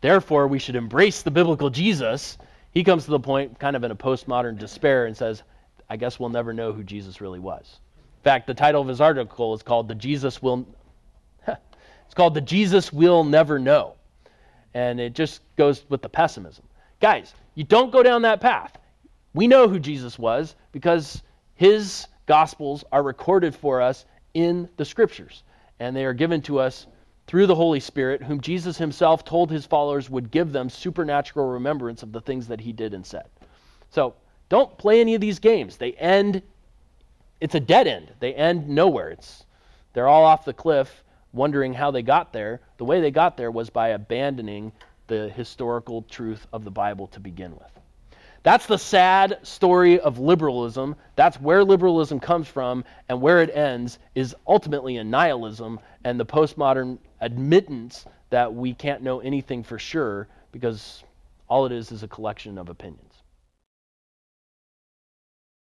therefore, we should embrace the biblical Jesus. He comes to the point, kind of in a postmodern despair, and says, I guess we'll never know who Jesus really was. In fact, the title of his article is called The Jesus Will <laughs> It's called The Jesus We'll Never Know. And it just goes with the pessimism. Guys, you don't go down that path. We know who Jesus was because his gospels are recorded for us in the scriptures and they are given to us through the Holy Spirit, whom Jesus himself told his followers would give them supernatural remembrance of the things that he did and said. So don't play any of these games. They end, it's a dead end. They end nowhere. It's, they're all off the cliff, wondering how they got there. The way they got there was by abandoning the historical truth of the Bible to begin with. That's the sad story of liberalism. That's where liberalism comes from, and where it ends is ultimately in nihilism and the postmodern admittance that we can't know anything for sure because all it is is a collection of opinions.